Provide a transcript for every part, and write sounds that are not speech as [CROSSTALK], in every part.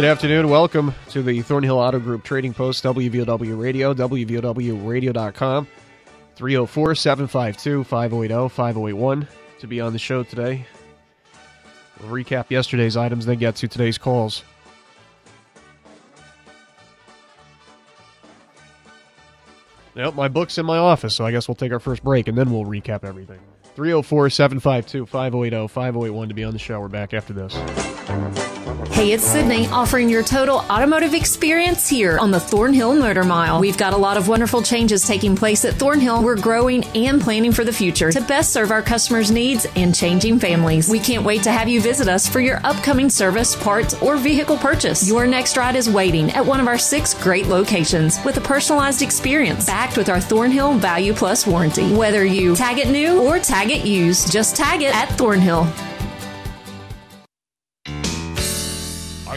Good afternoon. Welcome to the Thornhill Auto Group Trading Post, WVOW Radio, WVOWradio.com, 304 752 5080 5081 to be on the show today. We'll recap yesterday's items, then get to today's calls. Yep, my book's in my office, so I guess we'll take our first break and then we'll recap everything. 304 752 5080 5081 to be on the show. We're back after this. Hey, it's Sydney offering your total automotive experience here on the Thornhill Motor Mile. We've got a lot of wonderful changes taking place at Thornhill. We're growing and planning for the future to best serve our customers' needs and changing families. We can't wait to have you visit us for your upcoming service, parts, or vehicle purchase. Your next ride is waiting at one of our six great locations with a personalized experience backed with our Thornhill Value Plus warranty. Whether you tag it new or tag it used, just tag it at Thornhill.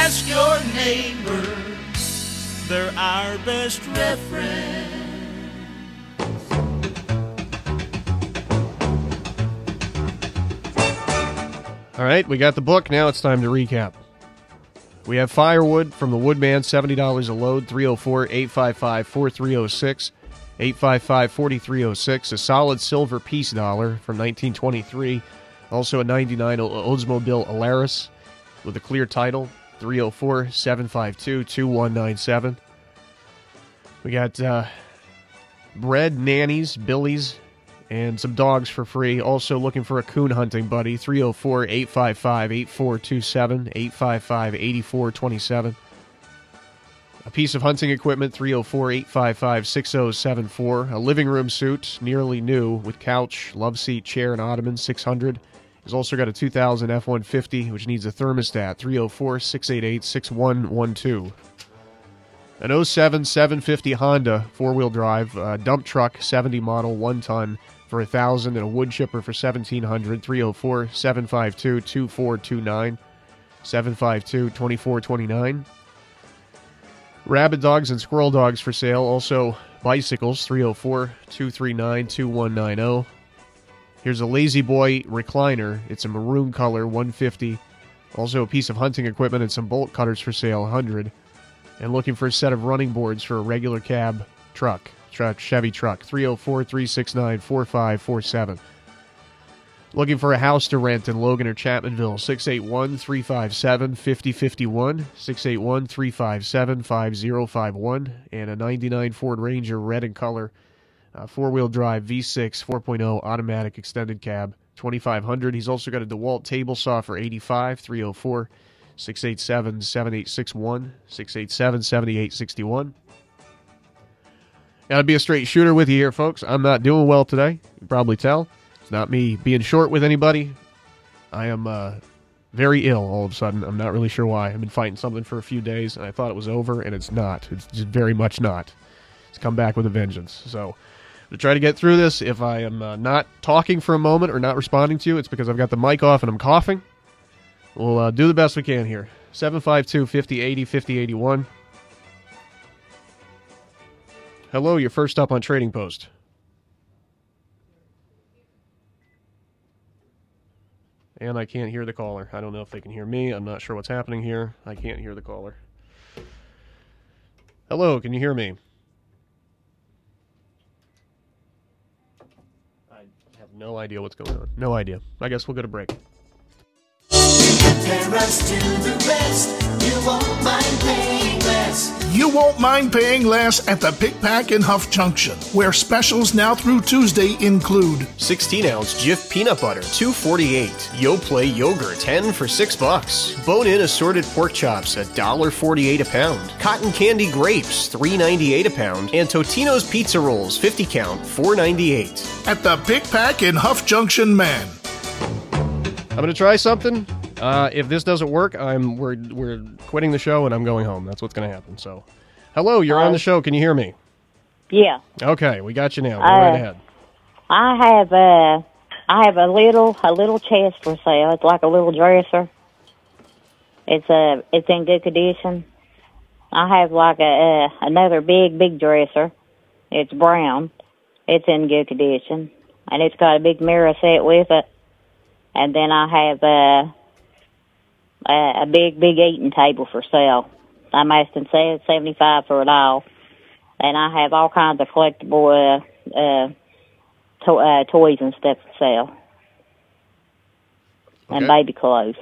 Ask your neighbor, They're our best reference. All right, we got the book. Now it's time to recap. We have firewood from the Woodman, $70 a load, 304 855 4306. 855 4306. A solid silver Peace dollar from 1923. Also a 99 Oldsmobile Alero with a clear title, 304 752 2197. We got uh, bred, nannies, billies, and some dogs for free. Also looking for a coon hunting buddy, 304 855 8427, 855 8427. A piece of hunting equipment, 304 855 6074. A living room suit, nearly new, with couch, love seat, chair, and ottoman, 600. He's also got a 2000 F 150, which needs a thermostat, 304 688 6112. An 07 750 Honda four wheel drive, uh, dump truck, 70 model, one ton for 1000 and a wood chipper for 1700 304 752 2429 752 2429 Rabbit dogs and squirrel dogs for sale. Also, bicycles 304 239 2190. Here's a La-Z-Boy recliner. It's a maroon color, 150. Also, a piece of hunting equipment and some bolt cutters for sale, 100. And looking for a set of running boards for a regular cab truck, Chevy truck, 304 369 4547. Looking for a house to rent in Logan or Chapmanville, 681 357 5051, 681 357 5051, and a 99 Ford Ranger red in color, uh, four wheel drive V6 4.0 automatic extended cab, 2500 He's also got a DeWalt table saw for 85 304 687 7861, 687 7861. Gotta be a straight shooter with you here, folks. I'm not doing well today. You probably tell. It's not me being short with anybody. I am uh, very ill all of a sudden. I'm not really sure why. I've been fighting something for a few days, and I thought it was over, and it's not. It's just very much not. It's come back with a vengeance. So, to try to get through this, if I am uh, not talking for a moment or not responding to you, it's because I've got the mic off and I'm coughing. We'll uh, do the best we can here. 752 5080 5081. Hello, you're first up on Trading Post. And I can't hear the caller. I don't know if they can hear me. I'm not sure what's happening here. I can't hear the caller. Hello, can you hear me? I have no idea what's going on. No idea. I guess we'll go to break. Compare us to the rest. You won't mind paying less. You won't mind paying less at the Pic Pac in Huff Junction, where specials now through Tuesday include 16 ounce Jif peanut butter, 248. Yoplait yogurt, 10 for 6 bucks. Bone in assorted pork chops, $1.48 a pound. Cotton candy grapes, 3.98 a pound. And Totino's pizza rolls, 50 count, 4.98. at the Pic Pac in Huff Junction, man. I'm gonna try something. Uh, if this doesn't work, I'm we're we're quitting the show and I'm going home. That's what's gonna happen. So, hello, you're on the show. Can you hear me? Yeah, Okay, we got you now. Go Uh, right ahead. I have a, I have a little, a little chest for sale. It's like a little dresser. It's a, it's in good condition. I have like a, uh, another big, big dresser. It's brown. It's in good condition, and it's got a big mirror set with it. And then I have a, a, a big, big eating table for sale. I'm asking seventy five for it all, and I have all kinds of collectible uh, uh, to- uh, toys and stuff for sale, and baby clothes.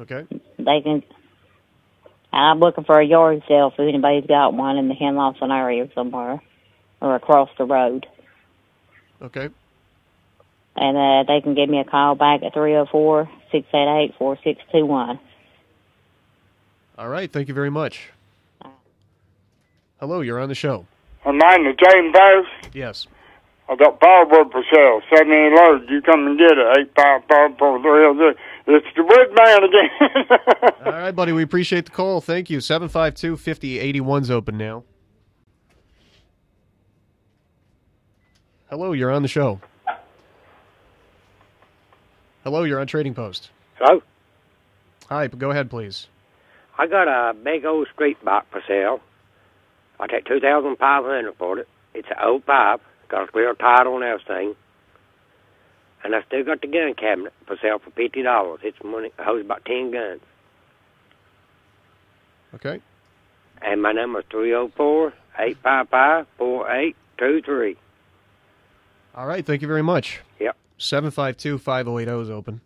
Okay. They can. And I'm looking for a yard sale if anybody's got one in the Henlawson area somewhere, or across the road. Okay. And uh, they can give me a call back at three zero four six eight eight four six two one. All right. Thank you very much. Hello, you're on the show. My name is James Barris. Yes. I got firewood for sale, seventy eight loads. You come and get it. Eight five five four three oh six. It's the wood man again. [LAUGHS] All right, buddy. We appreciate the call. Thank you. 752 5081's open now. Hello, you're on the show. Hello, you're on Trading Post. Hello? Hi, go ahead, please. I got a big old street bike for sale. I take two thousand five hundred for it. It's an old pipe, got a square title and everything. And I still got the gun cabinet for sale for fifty dollars. It's money it holds about ten guns. Okay. And my number is three oh four eight five five four eight two three. All right, thank you very much. Yep. 752 5080 is open.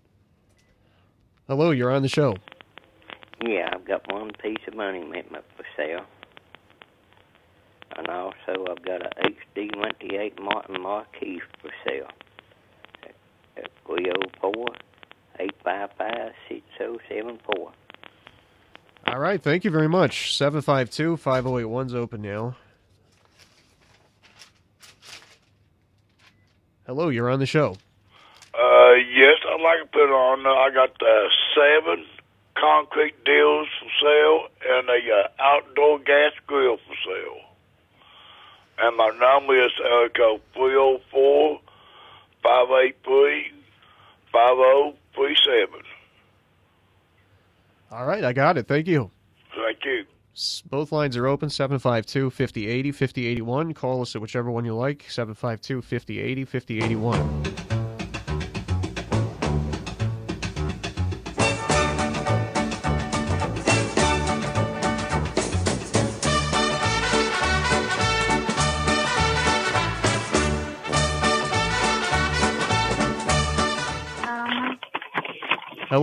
Hello, you're on the show. Yeah, I've got one piece of money commitment for sale. And also I've got a HD 28 Martin Marquis for sale. At 304 855 6074. All right, thank you very much. 752 5081's open now. Hello, you're on the show. Uh, yes, I'd like to put it on. Uh, I got uh, seven concrete deals for sale and a uh, outdoor gas grill for sale. And my number is uh, code 304 583 5037. All right, I got it. Thank you. Thank you. Both lines are open 752 5080 5081. Call us at whichever one you like 752 5080 5081.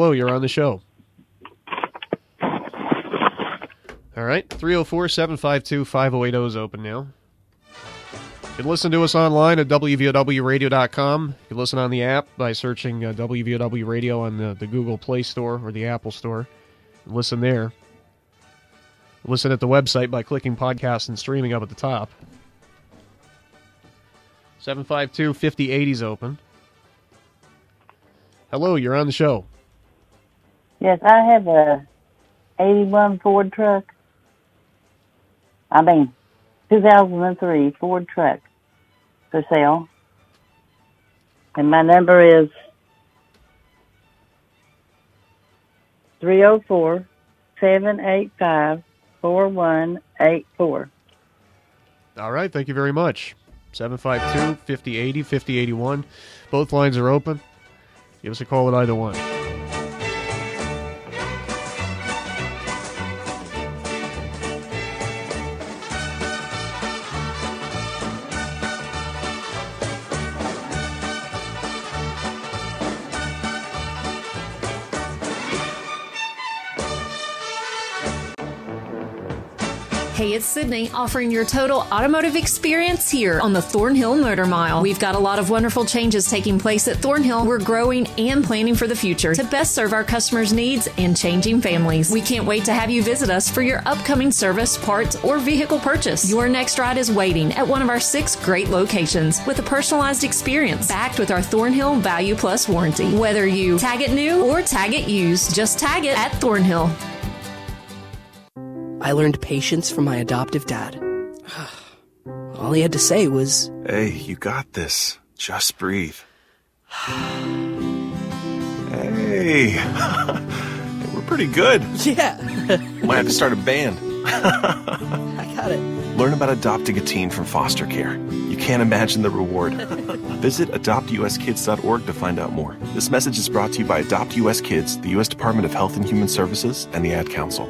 Hello, you're on the show. All right, 304 752 5080 is open now. You can listen to us online at WVOWradio.com. You can listen on the app by searching uh, WVOW Radio on the, the Google Play Store or the Apple Store. Listen there. Listen at the website by clicking podcast and streaming up at the top. 752 5080 is open. Hello, you're on the show. Yes, I have a 81 Ford truck. I mean, 2003 Ford truck for sale. And my number is 304 785 4184. All right, thank you very much. 752 5080 5081. Both lines are open. Give us a call at either one. It's Sydney offering your total automotive experience here on the Thornhill Motor Mile. We've got a lot of wonderful changes taking place at Thornhill. We're growing and planning for the future to best serve our customers' needs and changing families. We can't wait to have you visit us for your upcoming service, parts, or vehicle purchase. Your next ride is waiting at one of our six great locations with a personalized experience backed with our Thornhill Value Plus warranty. Whether you tag it new or tag it used, just tag it at Thornhill. I learned patience from my adoptive dad. [SIGHS] All he had to say was, Hey, you got this. Just breathe. hey, [LAUGHS] we're pretty good. Yeah. Might have to start a band. [LAUGHS] I got it. Learn about adopting a teen from foster care. You can't imagine the reward. [LAUGHS] Visit adoptuskids.org to find out more. This message is brought to you by Adopt US Kids, the U.S. Department of Health and Human Services, and the Ad Council.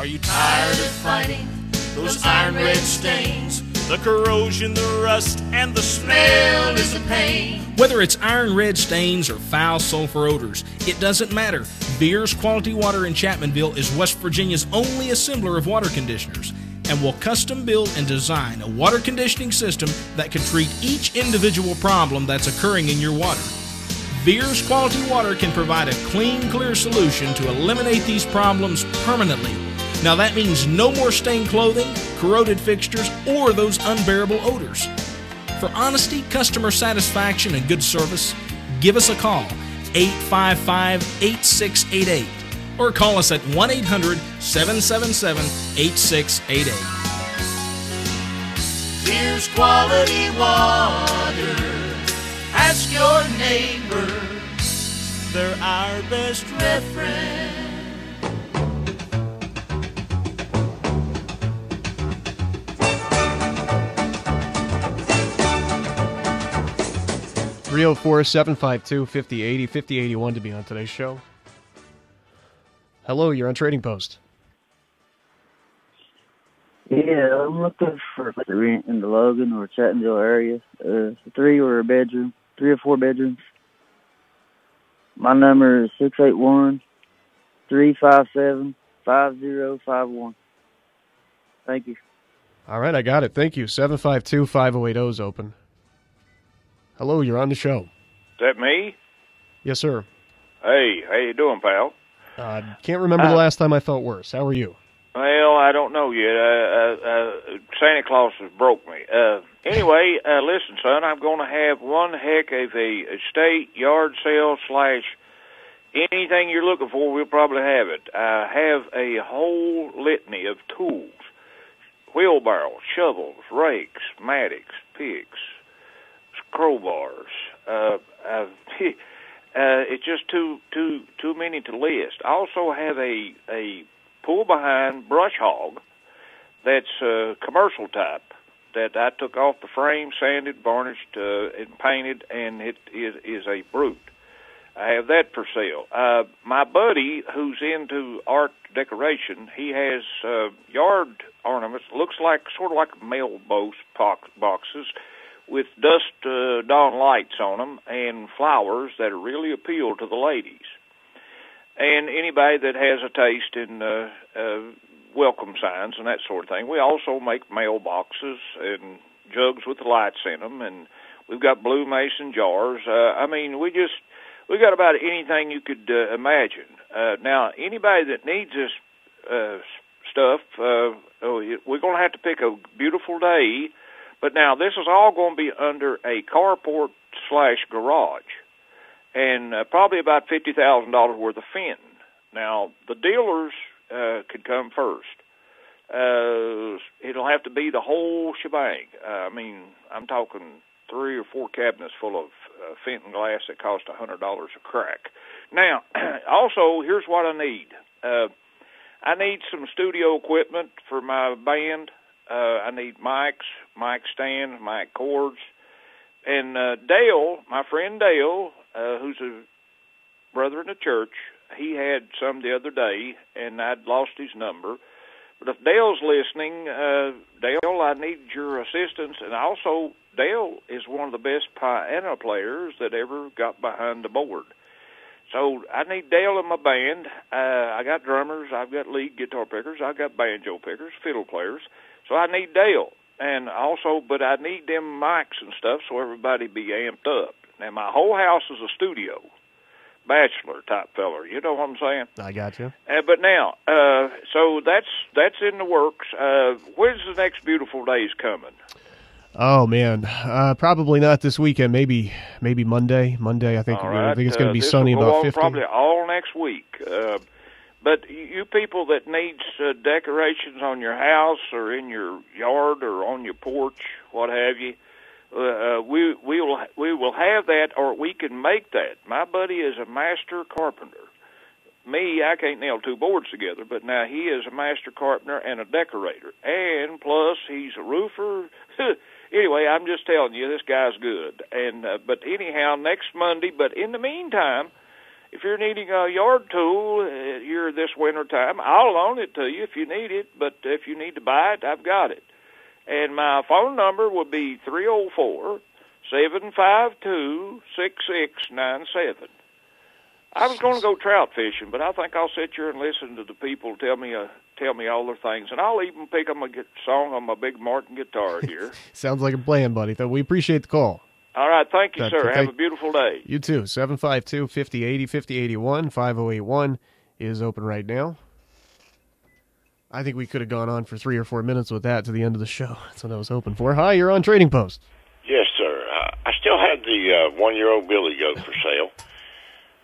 Are you tired of fighting those iron red stains? The corrosion, the rust, and the smell is a pain. Whether it's iron red stains or foul sulfur odors, it doesn't matter. Beers Quality Water in Chapmanville is West Virginia's only assembler of water conditioners and will custom build and design a water conditioning system that can treat each individual problem that's occurring in your water. Beers Quality Water can provide a clean, clear solution to eliminate these problems permanently. Now, that means no more stained clothing, corroded fixtures, or those unbearable odors. For honesty, customer satisfaction, and good service, give us a call 855 8688 or call us at 1 800 777 8688. Here's quality water. Ask your neighbor. They're our best reference. 304 752 5080 5081 to be on today's show. Hello, you're on Trading Post. Yeah, I'm looking for like a rent in the Logan or Chapmanville area. Uh, three or a bedroom, three or four bedrooms. My number is six eight one three five seven five zero five one. Thank you. All right, I got it. Thank you. 752 5080 is open. Hello, you're on the show. Is that me? Yes, sir. Hey, how you doing, pal? Uh, can't remember the Uh, last time I felt worse. How are you? Well, I don't know yet. Uh, uh, uh, Santa Claus has broke me. Uh, anyway, [LAUGHS] uh, listen, son, I'm going to have one heck of a estate yard sale slash anything you're looking for. We'll probably have it. I have a whole litany of tools: wheelbarrows, shovels, rakes, mattocks, picks, crowbars. Uh, [LAUGHS] uh, it's just too too too many to list. I also have a a pull behind brush hog that's uh, commercial type that I took off the frame, sanded, varnished, uh, and painted, and it is is a brute. I have that for sale. Uh, my buddy, who's into art decoration, he has uh, yard ornaments. Looks like sort of like mail box boxes with dust uh, dawn lights on them and flowers that really appeal to the ladies and anybody that has a taste in uh, uh, welcome signs and that sort of thing. We also make mailboxes and jugs with lights in them, and we've got blue mason jars. Uh, I mean, we just we got about anything you could uh, imagine. Uh, now, anybody that needs this uh, stuff, uh, oh, we're going to have to pick a beautiful day. But now this is all going to be under a carport slash garage, and uh, probably about fifty thousand dollars worth of fenton. Now the dealers uh, could come first. Uh, it'll have to be the whole shebang. Uh, I mean, I'm talking three or four cabinets full of uh, Fenton glass that cost a hundred dollars a crack. Now, [CLEARS THROAT] also here's what I need. Uh, I need some studio equipment for my band. Uh, I need mics, mic stands, mic cords, and uh, Dale, my friend Dale, uh, who's a brother in the church, he had some the other day, and I'd lost his number. But if Dale's listening, uh, Dale, I need your assistance. And also, Dale is one of the best piano players that ever got behind the board. So I need Dale in my band. Uh, I got drummers, I've got lead guitar pickers, I've got banjo pickers, fiddle players. So I need Dale. And also, but I need them mics and stuff so everybody be amped up. Now my whole house is a studio, bachelor type feller. You know what I'm saying? I got you. Uh, but now, uh, so that's that's in the works. Uh, when's the next beautiful days coming? Oh man, uh, probably not this weekend. Maybe maybe Monday. Monday, I think. All I think it's going uh, to be this sunny, about fifty. Probably all next week. Uh, but you people that needs uh, decorations on your house or in your yard or on your porch, what have you, uh, uh, we we will we will have that, or we can make that. My buddy is a master carpenter. Me, I can't nail two boards together, but now he is a master carpenter and a decorator, and plus he's a roofer. [LAUGHS] anyway, I'm just telling you, this guy's good. And uh, but anyhow, next Monday. But in the meantime, if you're needing a yard tool uh, here this winter time, I'll loan it to you if you need it. But if you need to buy it, I've got it. And my phone number would be three zero four seven five two six six nine seven. I was going to go trout fishing, but I think I'll sit here and listen to the people tell me uh, tell me all their things, and I'll even pick up a song on my big Martin guitar here. [LAUGHS] Sounds like a plan, buddy. Though we appreciate the call. All right, thank you, That- sir. Have a beautiful day. You too. 752 5080 5081 5081 is open right now. I think we could have gone on for three or four minutes with that to the end of the show. [LAUGHS] That's what I was hoping for. Hi, you're on Trading Post. Yes, sir. Uh, I still have the uh, one-year-old Billy goat for sale.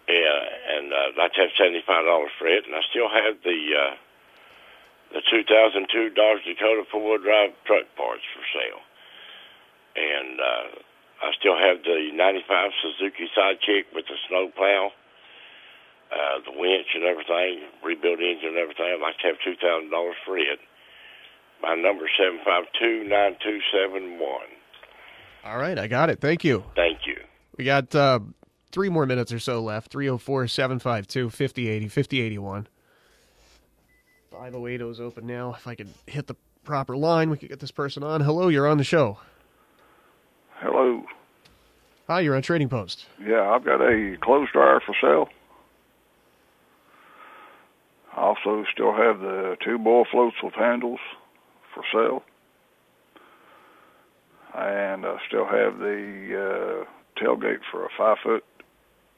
Yeah, and uh, I'd have seventy-five dollars for it, and I still have the uh, the 2002 Dodge Dakota four-wheel drive truck parts for sale, and uh, I still have the '95 Suzuki Sidekick with the snow plow, uh, the winch and everything, rebuilt engine and everything. I'd like to have two thousand dollars for it. My number is seven five two nine two seven one. All right, I got it. Thank you. Thank you. We got uh, three more minutes or so left 304 752 5080 5081. 508 is open now. If I could hit the proper line, we could get this person on. Hello, you're on the show. Hello. Hi, you're on Trading Post. Yeah, I've got a clothes dryer for sale. I also still have the two bull floats with handles for sale. And I still have the uh, tailgate for a five foot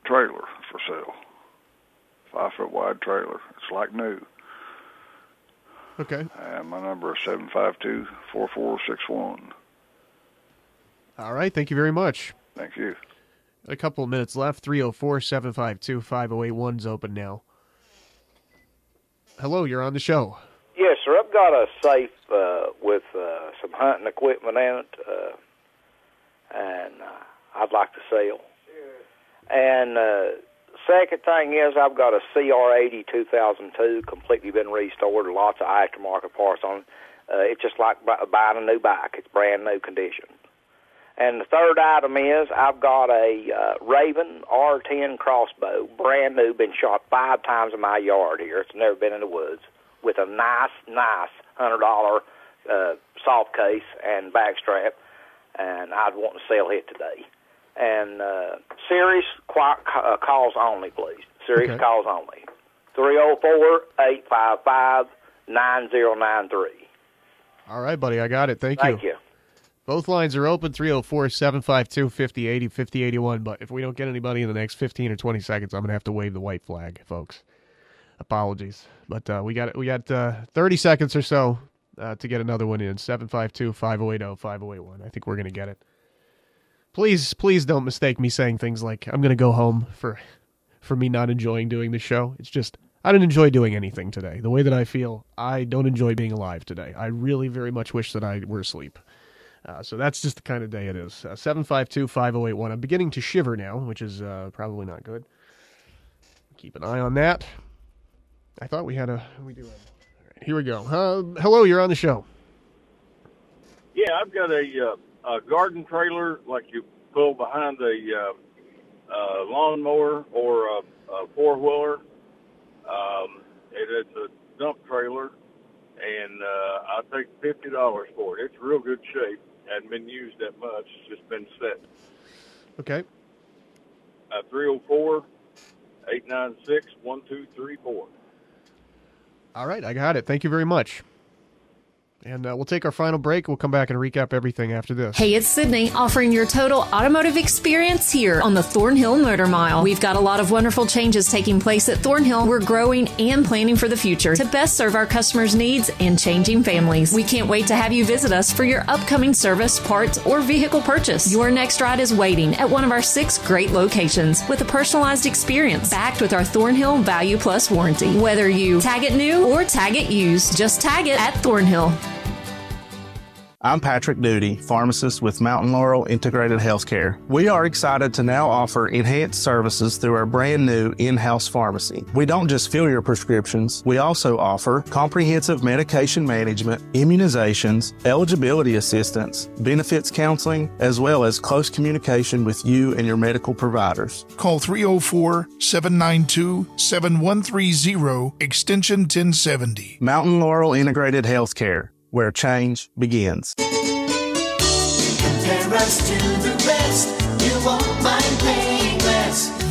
trailer for sale. Five foot wide trailer. It's like new. Okay. And my number is 752 4461. All right, thank you very much. Thank you. A couple of minutes left 304 752 5081's open now. Hello, you're on the show. Yes, sir. I've got a safe uh, with uh, some hunting equipment in it, uh, and uh, I'd like to sell. And uh, second thing is, I've got a CR80 2002, completely been restored, lots of aftermarket parts on it. Uh, it's just like buying a new bike; it's brand new condition. And the third item is I've got a uh, Raven R10 crossbow, brand new, been shot five times in my yard here. It's never been in the woods, with a nice, nice hundred dollar uh, soft case and back strap. And I'd want to sell it today. And uh, serious qu- uh, calls only, please. Serious Okay. calls only. Three zero four eight five five nine zero nine three. All right, buddy, I got it. Thank, Thank you. Both lines are open 304 752 5080 5081. But if we don't get anybody in the next 15 or 20 seconds, I'm going to have to wave the white flag, folks. Apologies. But uh, we got we got uh, 30 seconds or so. uh, to get another one in 752 5080 5081. I think we're going to get it. Please, please don't mistake me saying things like I'm going to go home for for me not enjoying doing the show. It's just I don't enjoy doing anything today. The way that I feel, I don't enjoy being alive today. I really very much wish that I were asleep. Uh, so that's just the kind of day it is. Uh, 752 5081. I'm beginning to shiver now, which is uh, probably not good. Keep an eye on that. I thought we had a. We do have. Here we go. Uh, hello, you're on the show. Yeah, I've got a, uh, a garden trailer like you pull behind a uh, lawnmower or a, a four wheeler. Um, it, it's a dump trailer, and I take fifty dollars for it. It's real good shape. Hadn't been used that much. It's just been set. Okay. Uh, 304 896 1234. All right, I got it. Thank you very much. And uh, we'll take our final break. We'll come back and recap everything after this. Hey, it's Sydney offering your total automotive experience here on the Thornhill Motor Mile. We've got a lot of wonderful changes taking place at Thornhill. We're growing and planning for the future to best serve our customers' needs and changing families. We can't wait to have you visit us for your upcoming service, parts, or vehicle purchase. Your next ride is waiting at one of our six great locations with a personalized experience backed with our Thornhill Value Plus warranty. Whether you tag it new or tag it used, just tag it at Thornhill. I'm Patrick Duty, pharmacist with Mountain Laurel Integrated Healthcare. We are excited to now offer enhanced services through our brand new in-house pharmacy. We don't just fill your prescriptions, we also offer comprehensive medication management, immunizations, eligibility assistance, benefits counseling, as well as close communication with you and your medical providers. Call 304 792 7130, extension 1070. Mountain Laurel Integrated Healthcare, where change begins. Compare us to the rest. You won't mind.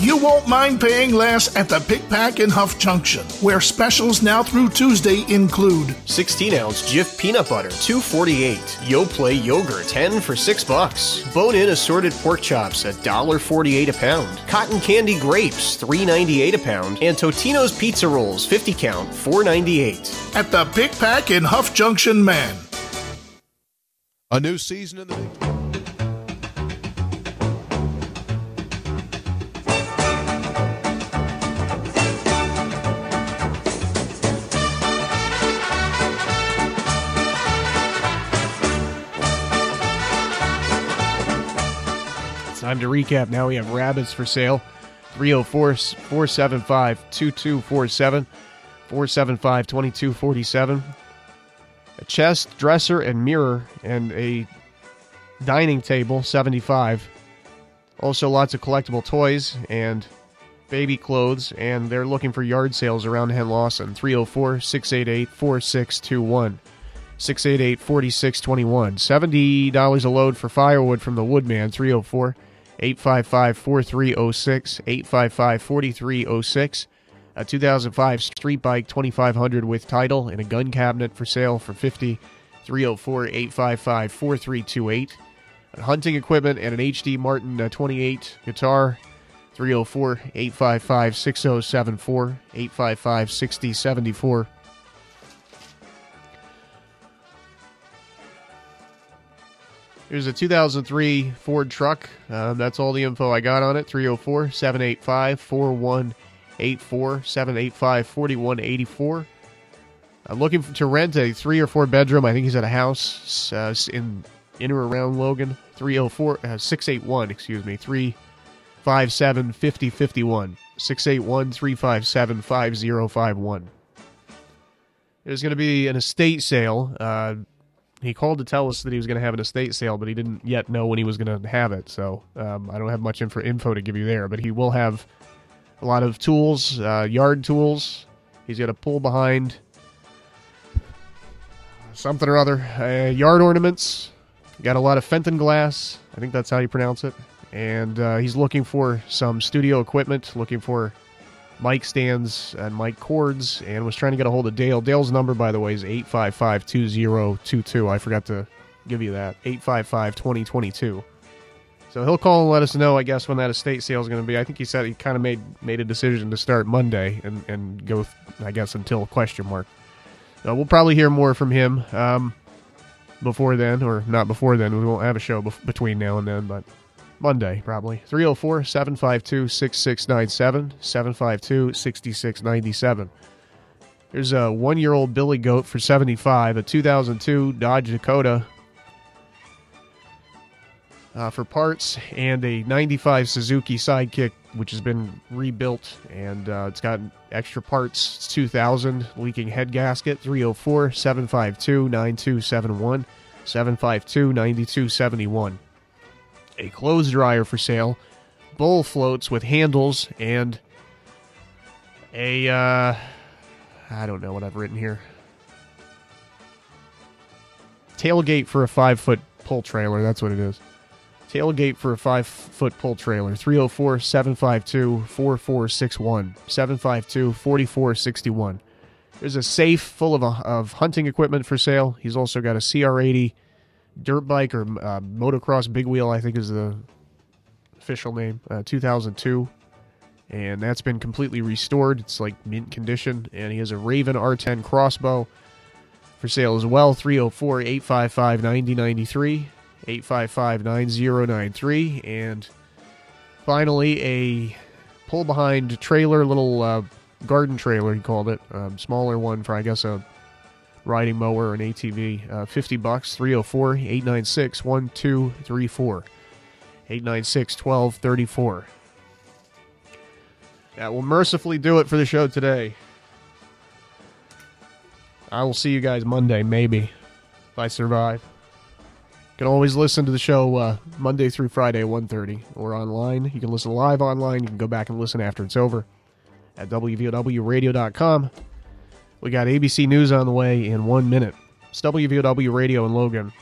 You won't mind paying less at the Pic Pac in Huff Junction, where specials now through Tuesday include 16 ounce Jif peanut butter, 248. Yoplait yogurt, 10 for 6 bucks. Bone in assorted pork chops, $1.48 a pound. Cotton candy grapes, 3.98 a pound. And Totino's pizza rolls, 50 count, 4.98. at the Pic Pac in Huff Junction, man. A new season in the time to recap. Now we have rabbits for sale. 304 475 2247, 475 2247. A chest, dresser, and mirror, and a dining table, 75. Also, lots of collectible toys and baby clothes, and they're looking for yard sales around Henlawson. 304 688 4621. 688 4621. $70 a load for firewood from the Woodman. 304 855 4306. 855 4306. A 2005 street bike 2500 with title and a gun cabinet for sale for 50 304 855 4328. Hunting equipment and an HD Martin uh, 28 guitar 304 855 6074 855 6074. Here's a 2003 Ford truck. Um, that's all the info I got on it. 304 785 4184 785 4184. I'm looking to rent a three or four bedroom. I think he's at a house uh, in in or around Logan. 304 uh, 681, excuse me. 357 5051. 681 357 5051. There's going to be an estate sale. He called to tell us that he was going to have an estate sale, but he didn't yet know when he was going to have it. So um, I don't have much info, info to give you there. But he will have a lot of tools, uh, yard tools. He's got a pull behind something or other, uh, yard ornaments. Got a lot of Fenton glass. I think that's how you pronounce it. And uh, he's looking for some studio equipment, looking for mic stands and mic cords, and was trying to get a hold of Dale. Dale's number, by the way, is 855 2022. I forgot to give you that 855 2022. So he'll call and let us know, I guess, when that estate sale is going to be. I think he said he kind of made made a decision to start Monday and, and go, I guess, until question mark. We'll probably hear more from him um, before then, or not before then. We won't have a show bef- between now and then, but Monday probably. 304 752 6697, 752 6697. There's a one year old Billy Goat for 75, a 2002 Dodge Dakota uh, for parts, and a 95 Suzuki Sidekick, which has been rebuilt and uh, it's got extra parts. It's 2000 leaking head gasket, 304 752 9271, 752 9271. A clothes dryer for sale, bull floats with handles, and a. Uh, I don't know what I've written here. Tailgate for a five foot pull trailer. That's what it is. Tailgate for a five foot pull trailer. 304 752 4461. 752 4461. There's a safe full of, uh, of hunting equipment for sale. He's also got a CR80 dirt bike or uh, motocross big wheel, I think is the official name, uh, 2002 and that's been completely restored. It's like mint condition, and he has a Raven R10 crossbow for sale as well. 304 855 9093, 855 9093, and finally a pull behind trailer, little uh, garden trailer, he called it, um, smaller one for, I guess, a riding mower and ATV. Uh, 50 bucks, 304 896 1234. 896 1234. That will mercifully do it for the show today. I will see you guys Monday, maybe, if I survive. You can always listen to the show uh, Monday through Friday, 1.30, or online. You can listen live online. You can go back and listen after it's over at WVOWradio.com. We got ABC News on the way in one minute. It's WVOW Radio in Logan.